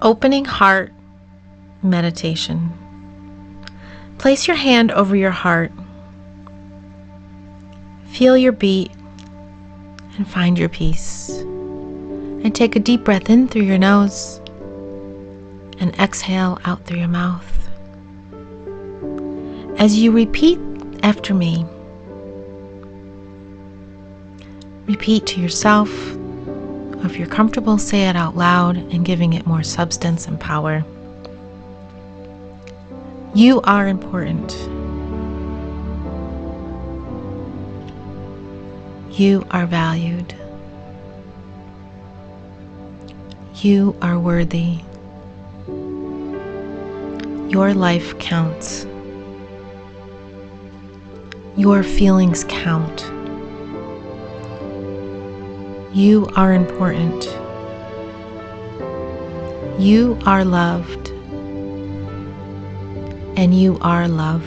Opening Heart Meditation. Place your hand over your heart. Feel your beat and find your peace. And take a deep breath in through your nose and exhale out through your mouth. As you repeat after me, repeat to yourself, if you're comfortable, say it out loud and giving it more substance and power. You are important. You are valued. You are worthy. Your life counts. Your feelings count. You are important. You are loved. And you are love.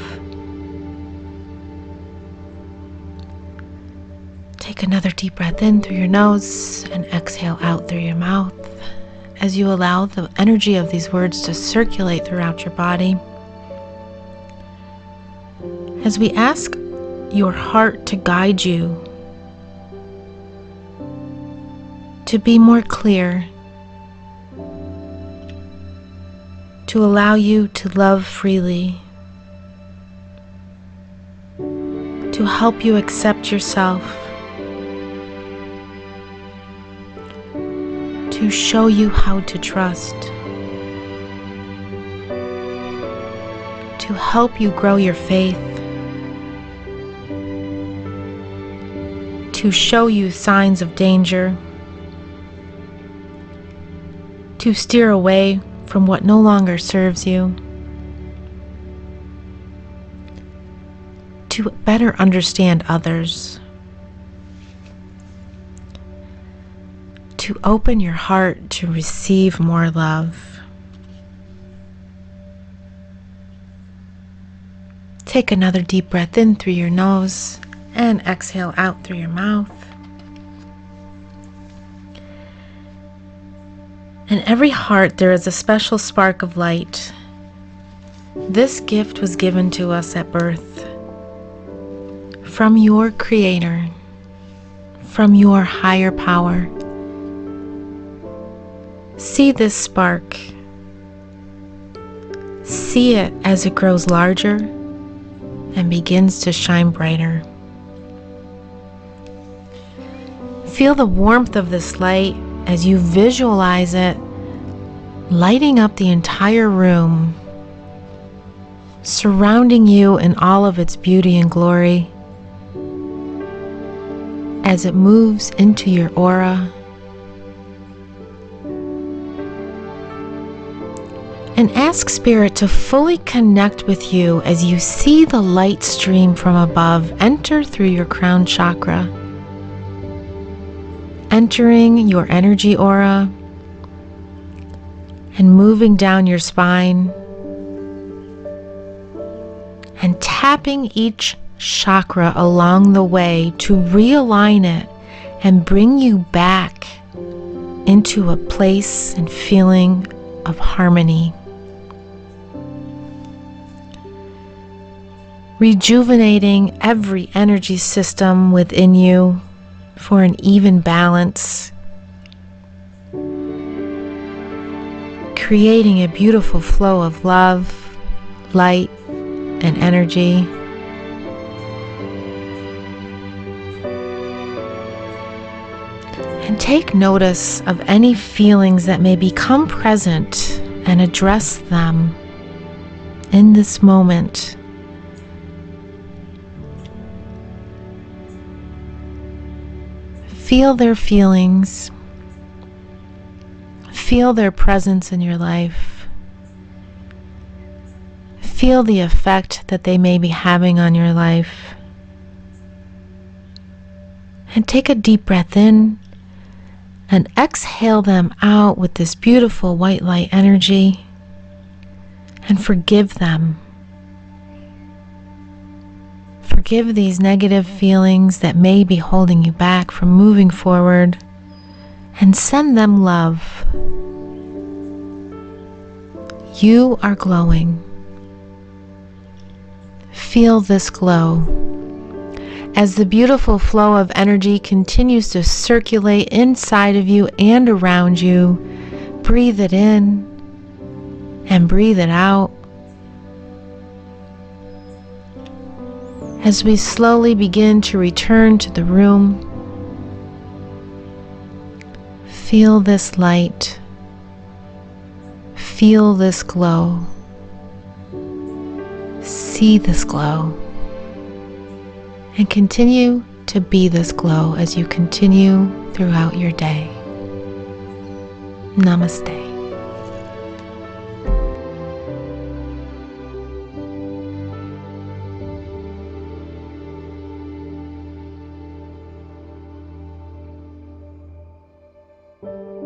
Take another deep breath in through your nose and exhale out through your mouth as you allow the energy of these words to circulate throughout your body. As we ask your heart to guide you, to be more clear, to allow you to love freely, to help you accept yourself, to show you how to trust, to help you grow your faith. to show you signs of danger, to steer away from what no longer serves you, to better understand others, to open your heart to receive more love. Take another deep breath in through your nose and exhale out through your mouth. In every heart, there is a special spark of light. This gift was given to us at birth from your Creator, from your higher power. See this spark. See it as it grows larger and begins to shine brighter. Feel the warmth of this light as you visualize it lighting up the entire room, surrounding you in all of its beauty and glory. As it moves into your aura, and ask Spirit to fully connect with you as you see the light stream from above enter through your crown chakra entering your energy aura and moving down your spine and tapping each chakra along the way to realign it and bring you back into a place and feeling of harmony. Rejuvenating every energy system within you for an even balance, creating a beautiful flow of love, light, and energy. And take notice of any feelings that may become present and address them in this moment. Feel their feelings. Feel their presence in your life. Feel the effect that they may be having on your life. And take a deep breath in and exhale them out with this beautiful white light energy and forgive them. Forgive these negative feelings that may be holding you back from moving forward and send them love. You are glowing. Feel this glow. As the beautiful flow of energy continues to circulate inside of you and around you, breathe it in and breathe it out. As we slowly begin to return to the room, feel this light, feel this glow, see this glow, and continue to be this glow as you continue throughout your day. Namaste. You